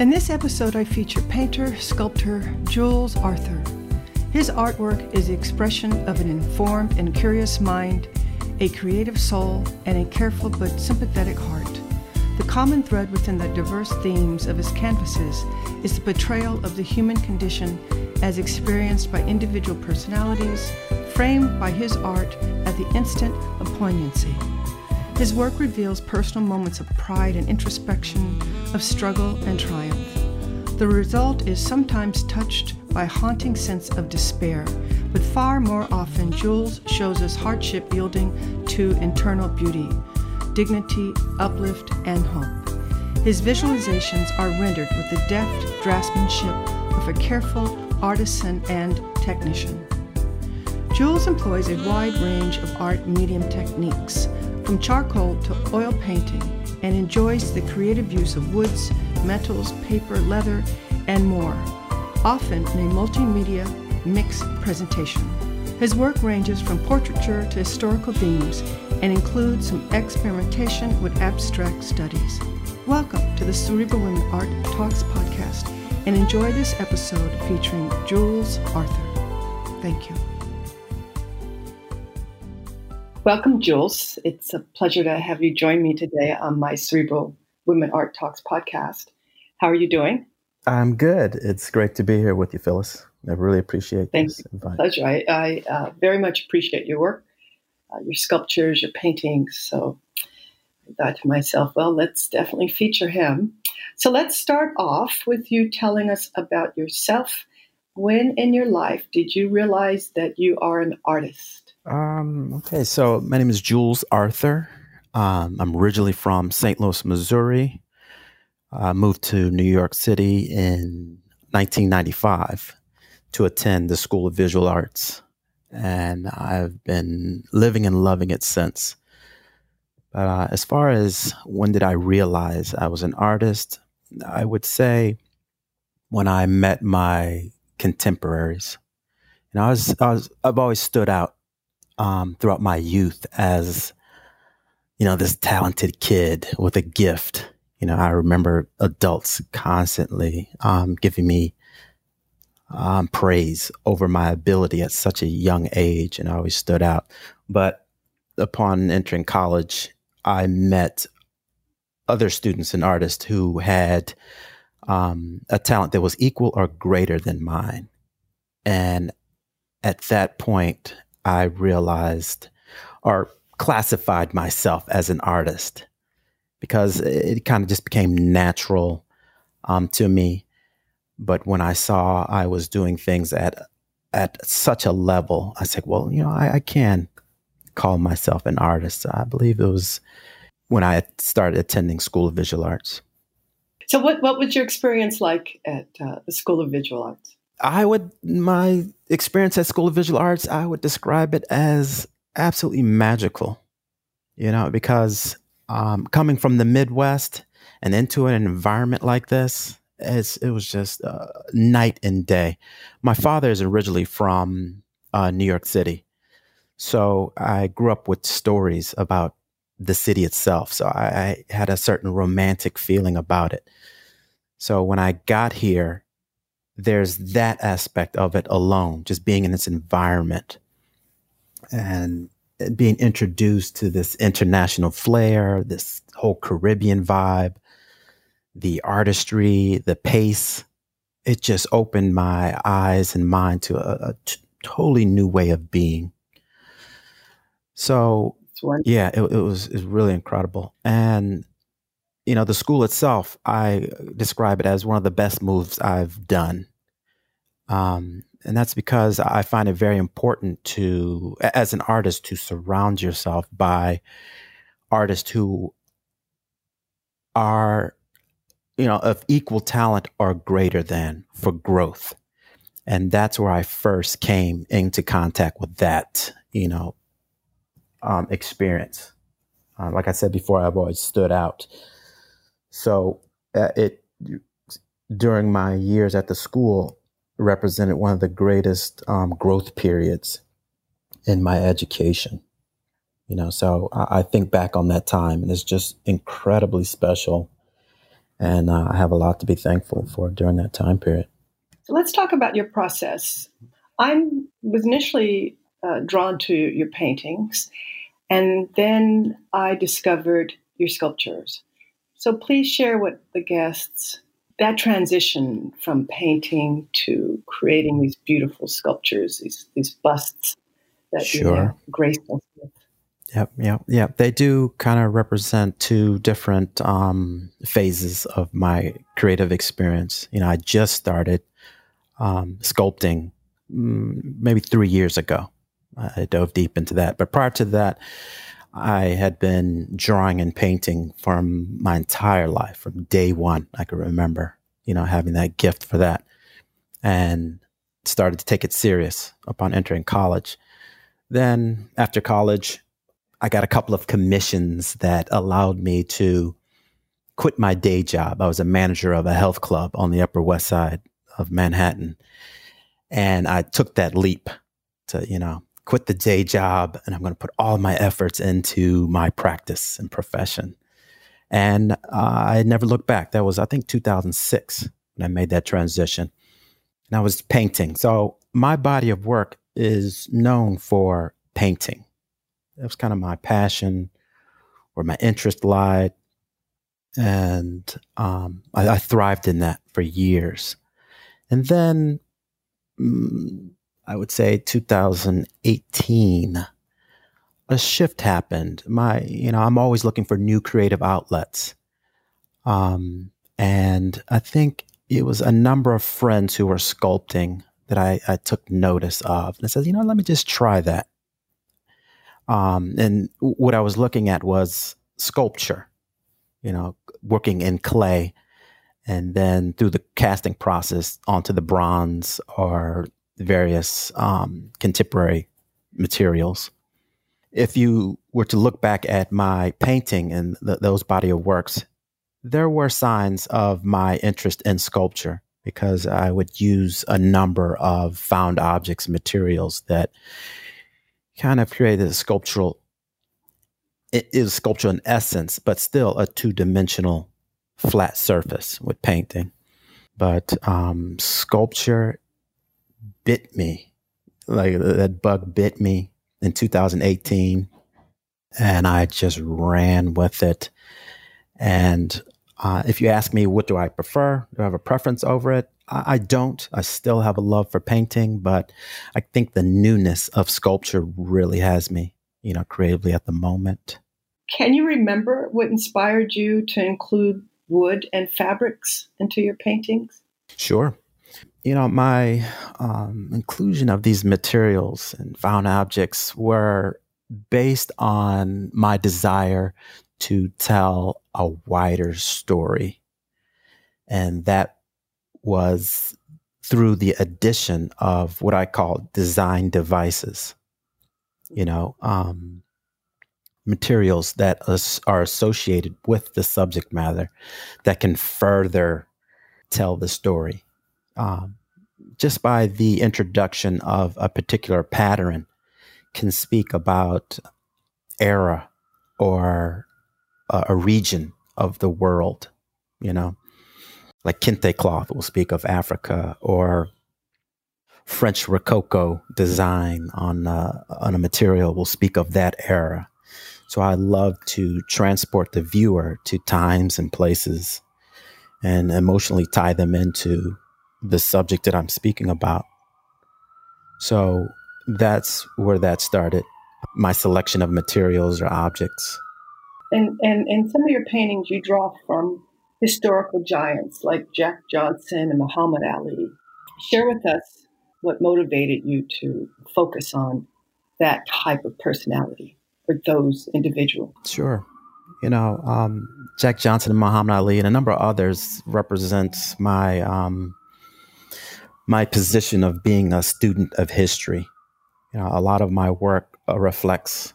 In this episode, I feature painter, sculptor Jules Arthur. His artwork is the expression of an informed and curious mind, a creative soul, and a careful but sympathetic heart. The common thread within the diverse themes of his canvases is the portrayal of the human condition as experienced by individual personalities, framed by his art at the instant of poignancy. His work reveals personal moments of pride and introspection, of struggle and triumph. The result is sometimes touched by a haunting sense of despair, but far more often, Jules shows us hardship yielding to internal beauty, dignity, uplift, and hope. His visualizations are rendered with the deft draftsmanship of a careful artisan and technician. Jules employs a wide range of art medium techniques, from charcoal to oil painting, and enjoys the creative use of woods, metals, paper, leather, and more, often in a multimedia mixed presentation. His work ranges from portraiture to historical themes and includes some experimentation with abstract studies. Welcome to the Cerebral Women Art Talks podcast and enjoy this episode featuring Jules Arthur. Thank you. Welcome, Jules. It's a pleasure to have you join me today on my Cerebral Women Art Talks podcast. How are you doing? I'm good. It's great to be here with you, Phyllis. I really appreciate Thanks. this invite. Pleasure. I, I uh, very much appreciate your work, uh, your sculptures, your paintings. So I thought to myself, well, let's definitely feature him. So let's start off with you telling us about yourself. When in your life did you realize that you are an artist? Um, okay, so my name is Jules Arthur. Um, I'm originally from St. Louis, Missouri. I moved to New York City in 1995 to attend the School of Visual Arts. And I've been living and loving it since. But uh, as far as when did I realize I was an artist, I would say when I met my contemporaries. Know, I was, I was I've always stood out um, throughout my youth as you know this talented kid with a gift you know, I remember adults constantly um, giving me um, praise over my ability at such a young age, and I always stood out. But upon entering college, I met other students and artists who had um, a talent that was equal or greater than mine. And at that point, I realized or classified myself as an artist because it kind of just became natural um, to me. But when I saw I was doing things at at such a level, I said, "Well, you know, I, I can call myself an artist." I believe it was when I started attending School of Visual Arts. So, what what was your experience like at uh, the School of Visual Arts? I would my experience at School of Visual Arts. I would describe it as absolutely magical. You know, because um, coming from the Midwest and into an environment like this, it was just uh, night and day. My father is originally from uh, New York City. So I grew up with stories about the city itself. So I, I had a certain romantic feeling about it. So when I got here, there's that aspect of it alone, just being in this environment. And being introduced to this international flair, this whole Caribbean vibe, the artistry, the pace, it just opened my eyes and mind to a, a t- totally new way of being. So. Yeah, it, it was it was really incredible. And you know, the school itself, I describe it as one of the best moves I've done. Um, and that's because I find it very important to, as an artist, to surround yourself by artists who are, you know, of equal talent or greater than for growth. And that's where I first came into contact with that, you know, um, experience. Uh, like I said before, I've always stood out. So uh, it during my years at the school represented one of the greatest um, growth periods in my education. You know, so I, I, think back on that time, and it's just incredibly special, and uh, I have a lot to be thankful for during that time period. So let's talk about your process. I was initially uh, drawn to your paintings, and then I discovered your sculptures. So please share with the guests that transition from painting to creating these beautiful sculptures, these these busts that sure. you have graceful. Yep, yep, yep. They do kind of represent two different um, phases of my creative experience. You know, I just started um, sculpting mm, maybe three years ago. I dove deep into that. But prior to that, I had been drawing and painting from my entire life, from day one. I could remember, you know, having that gift for that and started to take it serious upon entering college. Then, after college, I got a couple of commissions that allowed me to quit my day job. I was a manager of a health club on the Upper West Side of Manhattan. And I took that leap to, you know, quit the day job and I'm going to put all my efforts into my practice and profession. And uh, I never looked back. That was, I think, 2006 when I made that transition. And I was painting. So my body of work is known for painting. That was kind of my passion, where my interest lied. And um, I, I, thrived in that for years. And then mm, I would say 2018, a shift happened. My, you know, I'm always looking for new creative outlets. Um, and I think it was a number of friends who were sculpting that I, I took notice of. And I said, you know, let me just try that. Um, and what I was looking at was sculpture, you know, working in clay and then through the casting process onto the bronze or various um, contemporary materials. If you were to look back at my painting and th- those body of works, there were signs of my interest in sculpture because I would use a number of found objects, materials that kind of created a sculptural. It is sculpture in essence, but still a two dimensional flat surface with painting. But um, sculpture bit me. Like that bug bit me in 2018 and I just ran with it. And uh, if you ask me, what do I prefer? Do I have a preference over it? I, I, don't. I still have a love for painting, but I think the newness of sculpture really has me, you know, creatively at the moment. Can you remember what inspired you to include wood and fabrics into your paintings? Sure you know, my um, inclusion of these materials and found objects were based on my desire to tell a wider story. And that was through the addition of what I call design devices, you know, um, materials that are associated with the subject matter that can further tell the story um, just by the introduction of a particular pattern can speak about era or a, a region of the world, you know, like kente cloth will speak of Africa or French Rococo design on uh, on a material will speak of that era. So I love to transport the viewer to times and places and emotionally tie them into the subject that I'm speaking about. So that's where that started. my selection of materials or objects. And, and, and some of your paintings you draw from historical giants like Jack Johnson and Muhammad Ali. Share with us what motivated you to focus on that type of personality for those individuals. Sure. You know, um, Jack Johnson and Muhammad Ali and a number of others represents my um, my position of being a student of history. You know, a lot of my work uh, reflects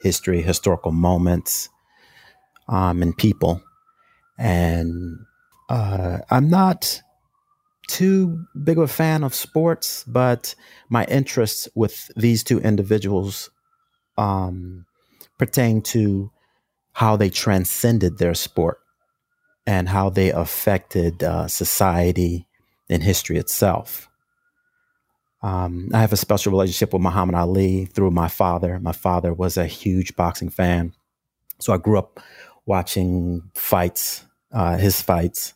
history, historical moments, um, and people. And uh, I'm not too big of a fan of sports, but my interests with these two individuals um, pertain to how they transcended their sport and how they affected uh, society and history itself. Um, I have a special relationship with Muhammad Ali through my father. My father was a huge boxing fan. So I grew up watching fights, uh, his fights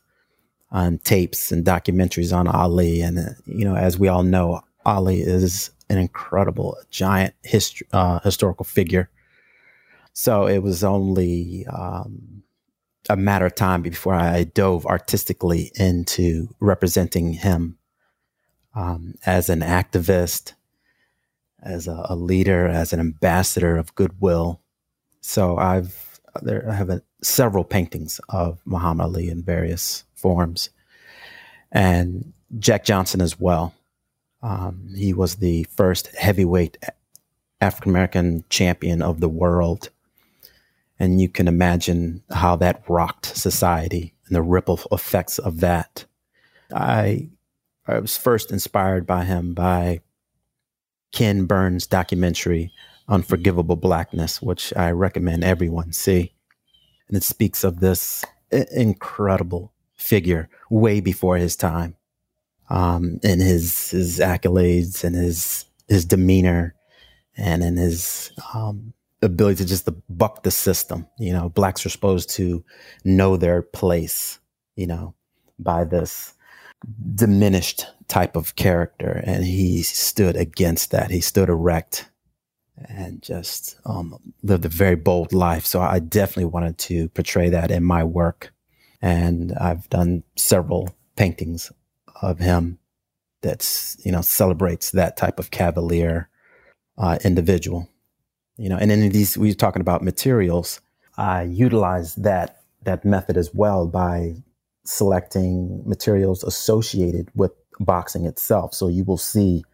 on tapes and documentaries on Ali. And, uh, you know, as we all know, Ali is an incredible, giant hist- uh, historical figure. So it was only um, a matter of time before I dove artistically into representing him um, as an activist, as a, a, leader, as an ambassador of goodwill. So I've there I have a, several paintings of Muhammad Ali in various forms, and Jack Johnson as well. Um, he was the first heavyweight African American champion of the world and you can imagine how that rocked society and the ripple effects of that. I, I was first inspired by him by Ken Burns' documentary, Unforgivable Blackness, which I recommend everyone see. And it speaks of this incredible figure way before his time. Um, in his his accolades and his his demeanor and in his um, ability to just buck the system. You know, blacks are supposed to know their place, you know, by this diminished type of character. And he stood against that. He stood erect and just um, lived a very bold life. So I definitely wanted to portray that in my work. And I've done several paintings of him that's, you know, celebrates that type of cavalier uh, individual you know, and in these, we are talking about materials. I utilize that, that method as well by selecting materials associated with boxing itself. So you will see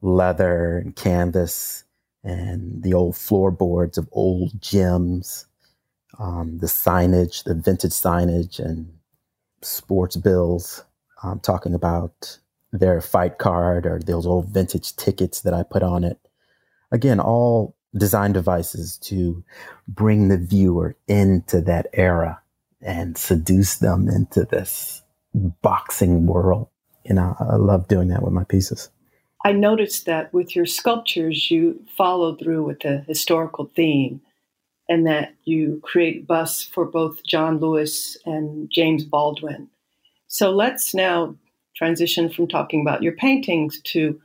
leather and canvas and the old floorboards of old gyms, um, the signage, the vintage signage and sports bills, um, talking about their fight card or those old vintage tickets that I put on it. Again, all design devices to bring the viewer into that era and seduce them into this boxing world. You know, I love doing that with my pieces. I noticed that with your sculptures, you follow through with the historical theme and that you create busts for both John Lewis and James Baldwin. So let's now transition from talking about your paintings to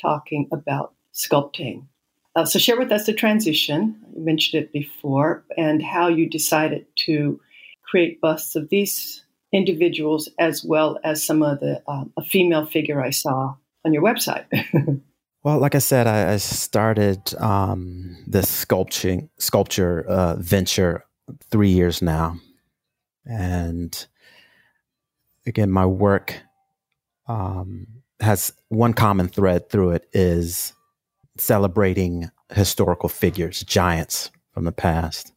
talking about sculpting. Uh, so, share with us the transition. You mentioned it before, and how you decided to create busts of these individuals as well as some of the um, a female figure I saw on your website. well, like I said, I, I started um, this sculpturing sculpture uh, venture three years now, and again, my work um, has one common thread through it is celebrating historical figures, giants from the past.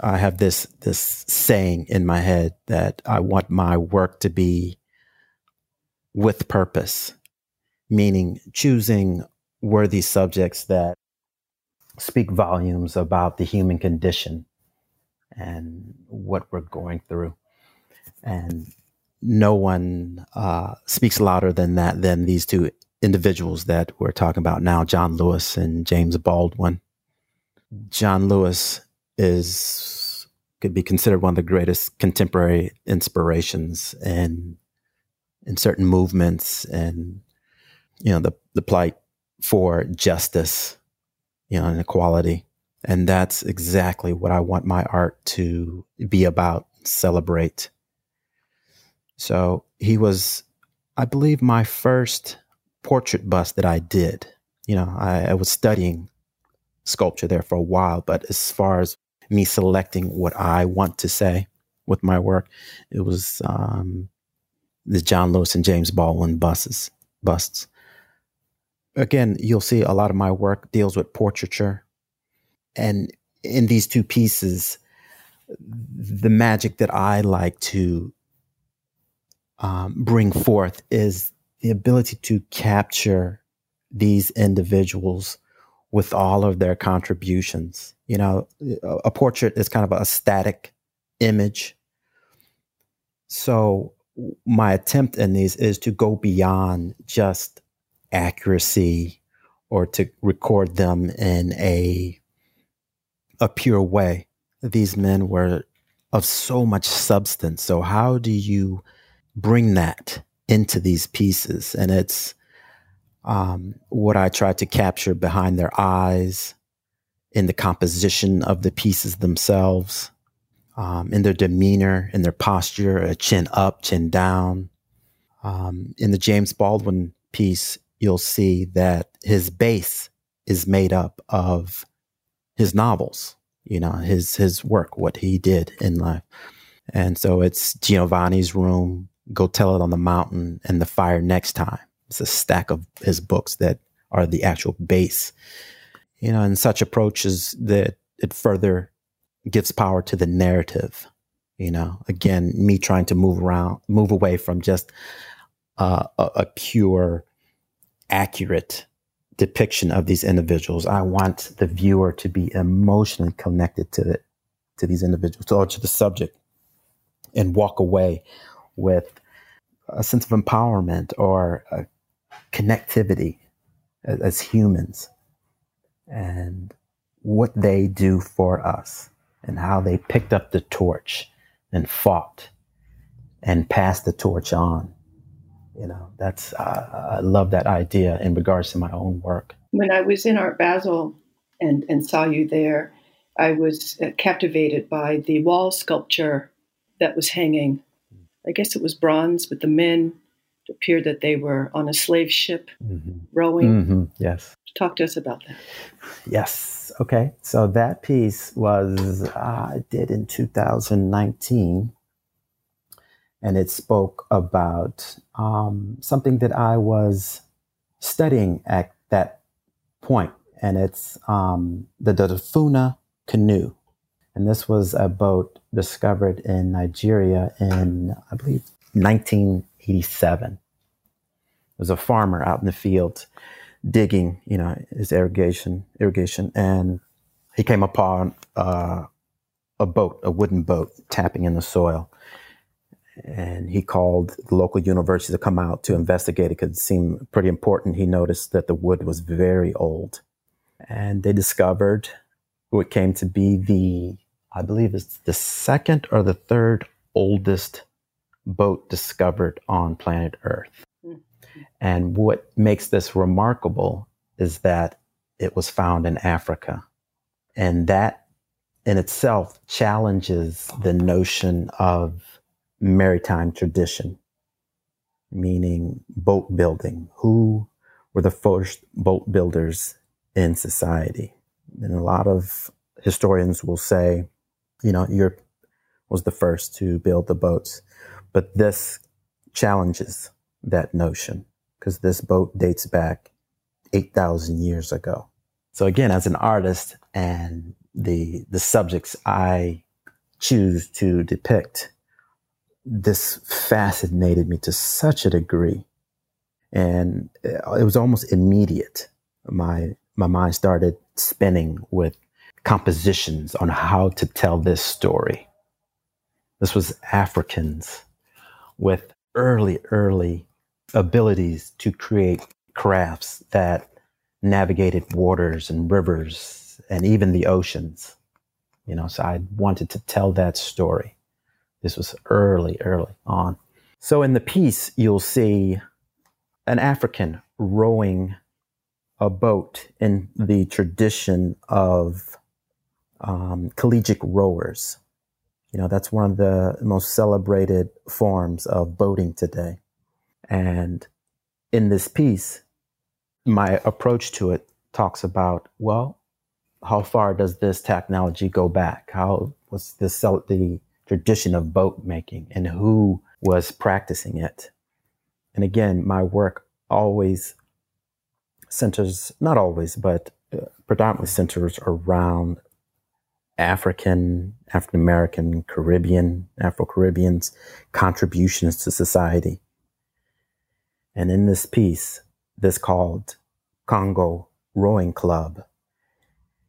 I have this this saying in my head that I want my work to be with purpose, meaning choosing worthy subjects that speak volumes about the human condition and what we're going through. And no one uh, speaks louder than that than these two individuals that we're talking about now, John Lewis and James Baldwin. John Lewis is could be considered one of the greatest contemporary inspirations in in certain movements and you know the the plight for justice you know, and equality. And that's exactly what I want my art to be about, celebrate. So he was, I believe, my first portrait bust that I did. You know, I, I was studying sculpture there for a while, but as far as me selecting what I want to say with my work, it was um, the John Lewis and James Baldwin busts. Busts. Again, you'll see a lot of my work deals with portraiture, and in these two pieces, the magic that I like to um, bring forth is the ability to capture these individuals with all of their contributions. You know, a portrait is kind of a static image. So my attempt in these is to go beyond just accuracy or to record them in a a pure way. These men were of so much substance. So how do you bring that into these pieces? And it's um, what I try to capture behind their eyes, in the composition of the pieces themselves, um, in their demeanor, in their posture, a chin up, chin down. Um, in the James Baldwin piece, you'll see that his base is made up of his novels, you know, his his work, what he did in life. And so it's Giovanni's room, Go Tell It on the Mountain, and The Fire Next Time. It's a stack of his books that are the actual base. You know, and such approaches that it further gives power to the narrative. You know, again, me trying to move around, move away from just uh, a, a pure, accurate depiction of these individuals. I want the viewer to be emotionally connected to it, to these individuals or to the subject, and walk away with a sense of empowerment or connectivity as, as humans and what they do for us and how they picked up the torch and fought and passed the torch on. You know, that's, uh, I love that idea in regards to my own work. When I was in Art Basel and, and saw you there, I was uh, captivated by the wall sculpture that was hanging. I guess it was bronze with the men it appeared that they were on a slave ship mm-hmm. rowing. Mm-hmm. Yes. Talk to us about that. Yes. Okay. So that piece was uh, I did in 2019, and it spoke about um, something that I was studying at that point, and it's um, the Dufuna canoe. And this was a boat discovered in Nigeria in, I believe, 1987. It was a farmer out in the field digging, you know, his irrigation, irrigation, and he came upon uh, a boat, a wooden boat, tapping in the soil. And he called the local university to come out to investigate it because it seemed pretty important. He noticed that the wood was very old. And they discovered what came to be the, I believe it's the second or the third oldest boat discovered on planet Earth. Hmm. And what makes this remarkable is that it was found in Africa. And that in itself challenges the notion of maritime tradition, meaning boat building. Who were the first boat builders in society? And a lot of historians will say, you know, Europe was the first to build the boats. But this challenges that notion because this boat dates back 8,000 years ago. So again, as an artist and the, the subjects I choose to depict, this fascinated me to such a degree. And it was almost immediate. My, my mind started spinning with compositions on how to tell this story. This was Africans with early, early abilities to create crafts that navigated waters and rivers and even the oceans. You know, so I wanted to tell that story. This was early, early on. So in the piece, you'll see an African rowing a boat in the tradition of um, collegiate rowers. You know, that's one of the most celebrated forms of boating today. And in this piece, my approach to it talks about, well, how far does this technology go back? How was this the tradition of boat making and who was practicing it? And again, my work always centers, not always, but uh, predominantly centers around African, African American, Caribbean, Afro Caribbeans contributions to society. And in this piece, this called Congo Rowing Club,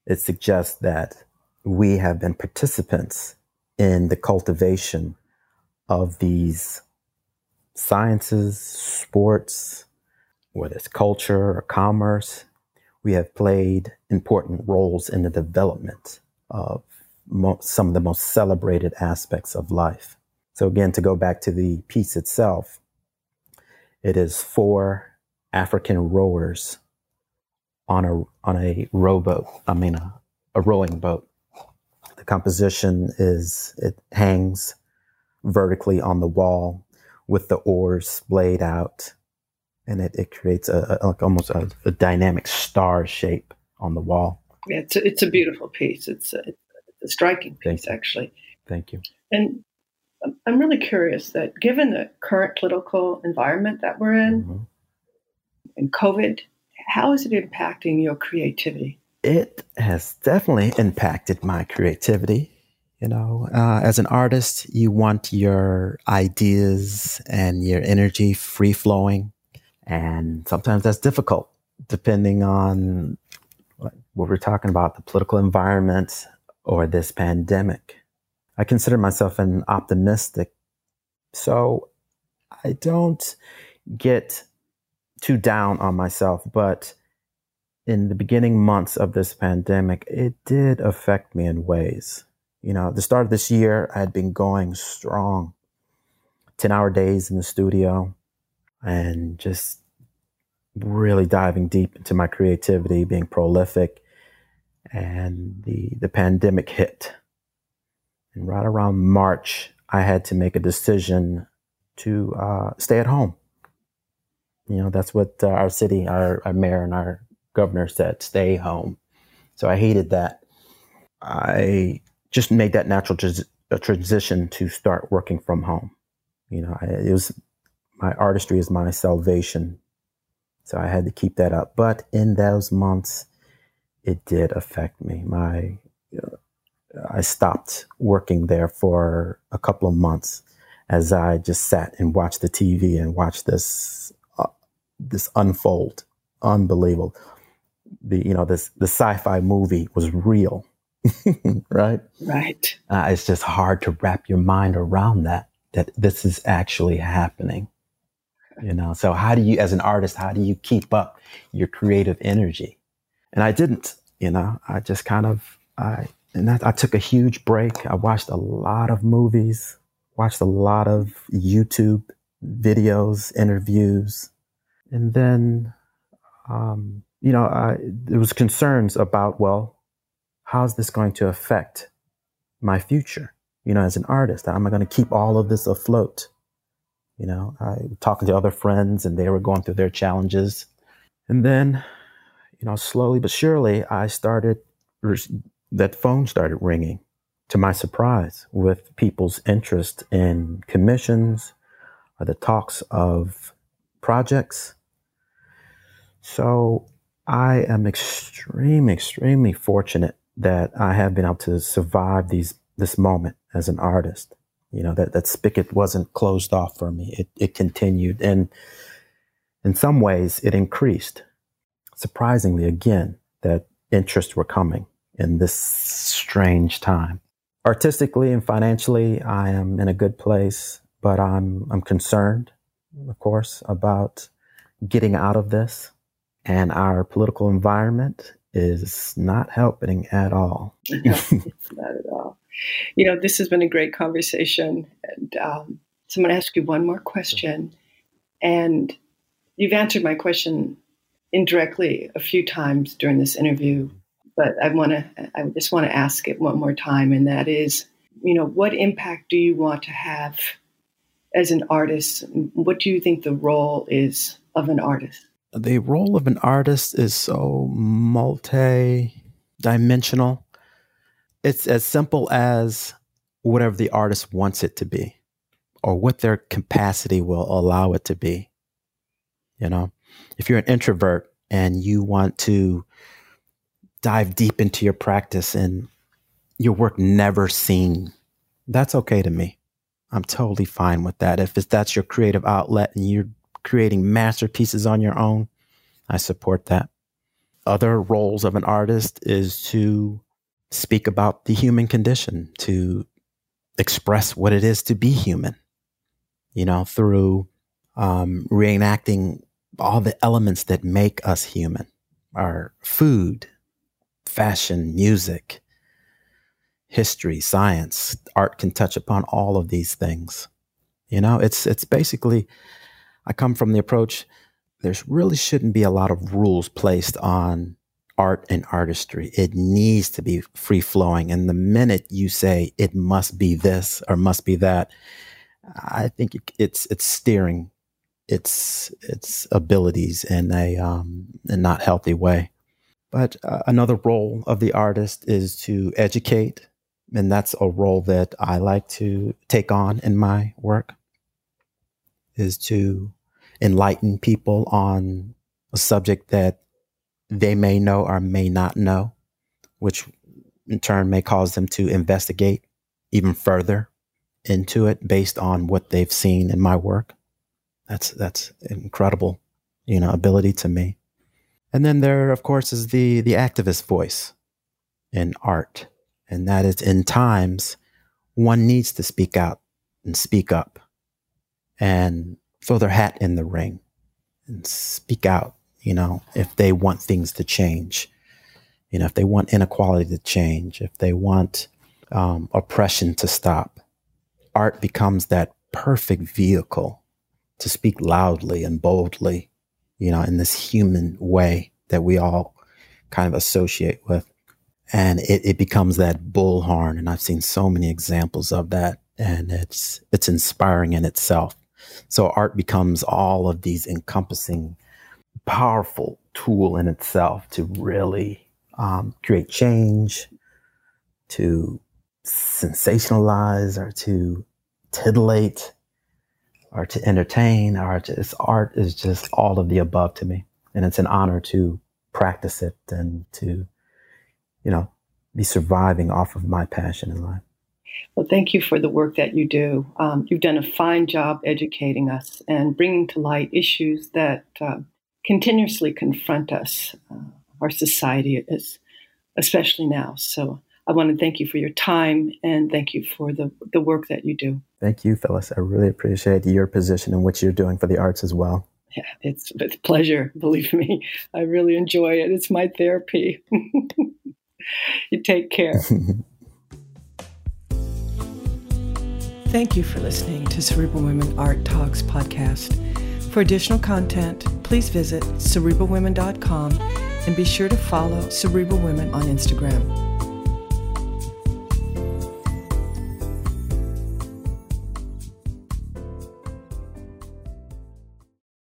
it suggests that we have been participants in the cultivation of these sciences, sports, whether it's culture or commerce. We have played important roles in the development of mo- some of the most celebrated aspects of life. So, again, to go back to the piece itself, it is four African rowers on a on a rowboat. I mean, a, a rowing boat. The composition is it hangs vertically on the wall with the oars splayed out, and it, it creates a, a almost a, a dynamic star shape on the wall. Yeah, it's a, it's a beautiful piece. It's a, it's a striking piece, actually. Thank you. And I'm really curious that given the current political environment that we're in mm-hmm. and COVID, how is it impacting your creativity? It has definitely impacted my creativity. You know, uh, as an artist, you want your ideas and your energy free flowing. And sometimes that's difficult depending on what we're talking about the political environment or this pandemic. I consider myself an optimistic. So I don't get too down on myself, but in the beginning months of this pandemic, it did affect me in ways. You know, the start of this year, I had been going strong 10 hour days in the studio and just really diving deep into my creativity, being prolific and the the pandemic hit. And right around March, I had to make a decision to uh, stay at home. You know, that's what uh, our city, our, our mayor, and our governor said: stay home. So I hated that. I just made that natural transition to start working from home. You know, I, it was my artistry is my salvation. So I had to keep that up. But in those months, it did affect me. My uh, I stopped working there for a couple of months as I just sat and watched the TV and watched this uh, this unfold. Unbelievable. The you know this the sci-fi movie was real, right? Right. Uh, it's just hard to wrap your mind around that that this is actually happening. You know, so how do you, as an artist, how do you keep up your creative energy? And I didn't. You know, I just kind of I and that, I took a huge break. I watched a lot of movies, watched a lot of YouTube videos, interviews, and then um, you know, I, there was concerns about well, how's this going to affect my future? You know, as an artist, am I going to keep all of this afloat? You know, I talking to other friends, and they were going through their challenges, and then you know, slowly but surely, I started, that phone started ringing to my surprise with people's interest in commissions or the talks of projects. So I am extremely, extremely fortunate that I have been able to survive these this moment as an artist. You know, that, that spigot wasn't closed off for me. It, it continued. And in some ways, it increased surprisingly again that interests were coming in this strange time. Artistically and financially, I am in a good place, but I'm I'm concerned, of course, about getting out of this. And our political environment is not helping at all. not at all. You know, this has been a great conversation. And um, so I'm going to ask you one more question. And you've answered my question indirectly a few times during this interview, but I want to, I just want to ask it one more time, and that is, you know, what impact do you want to have as an artist? What do you think the role is of an artist? The role of an artist is so multi dimensional. It's as simple as whatever the artist wants it to be or what their capacity will allow it to be. You know, if you're an introvert and you want to dive deep into your practice and your work never seen, that's okay to me. I'm totally fine with that. If that's your creative outlet and you're creating masterpieces on your own, I support that. Other roles of an artist is to speak about the human condition, to express what it is to be human, you know, through um, reenacting all the elements that make us human our food, fashion, music, history, science, art can touch upon all of these things. You know, it's it's basically I come from the approach there really shouldn't be a lot of rules placed on art and artistry. It needs to be free flowing. And the minute you say it must be this or must be that, I think it's it's steering its its abilities in a um, a not healthy way. But uh, another role of the artist is to educate, and that's a role that I like to take on in my work. Is to enlighten people on a subject that they may know or may not know, which in turn may cause them to investigate even further into it based on what they've seen in my work. That's that's incredible, you know, ability to me. And then there, of course, is the the activist voice in art, and that is in times one needs to speak out and speak up and throw their hat in the ring and speak out, you know, if they want things to change, you know, if they want inequality to change, if they want um, oppression to stop, art becomes that perfect vehicle to speak loudly and boldly, you know, in this human way that we all kind of associate with. And it, it becomes that bullhorn. And I've seen so many examples of that. And it's, it's inspiring in itself. So art becomes all of these encompassing, powerful tool in itself to really um, create change, to sensationalize, or to titillate, or to entertain, or just art is just all of the above to me, and it's an honor to practice it and to, you know, be surviving off of my passion in life. Well, thank you for the work that you do. Um, you've done a fine job educating us and bringing to light issues that uh, continuously confront us, uh, our society is, especially now. So I want to thank you for your time and thank you for the, the work that you do. Thank you, Phyllis. I really appreciate your position and what you're doing for the arts as well. Yeah, it's, it's a pleasure. Believe me, I really enjoy it. It's my therapy. you take care. Thank you for listening to Cerebral Women Art Talks podcast. For additional content, please visit cerebralwomen.com and be sure to follow Cerebral Women on Instagram.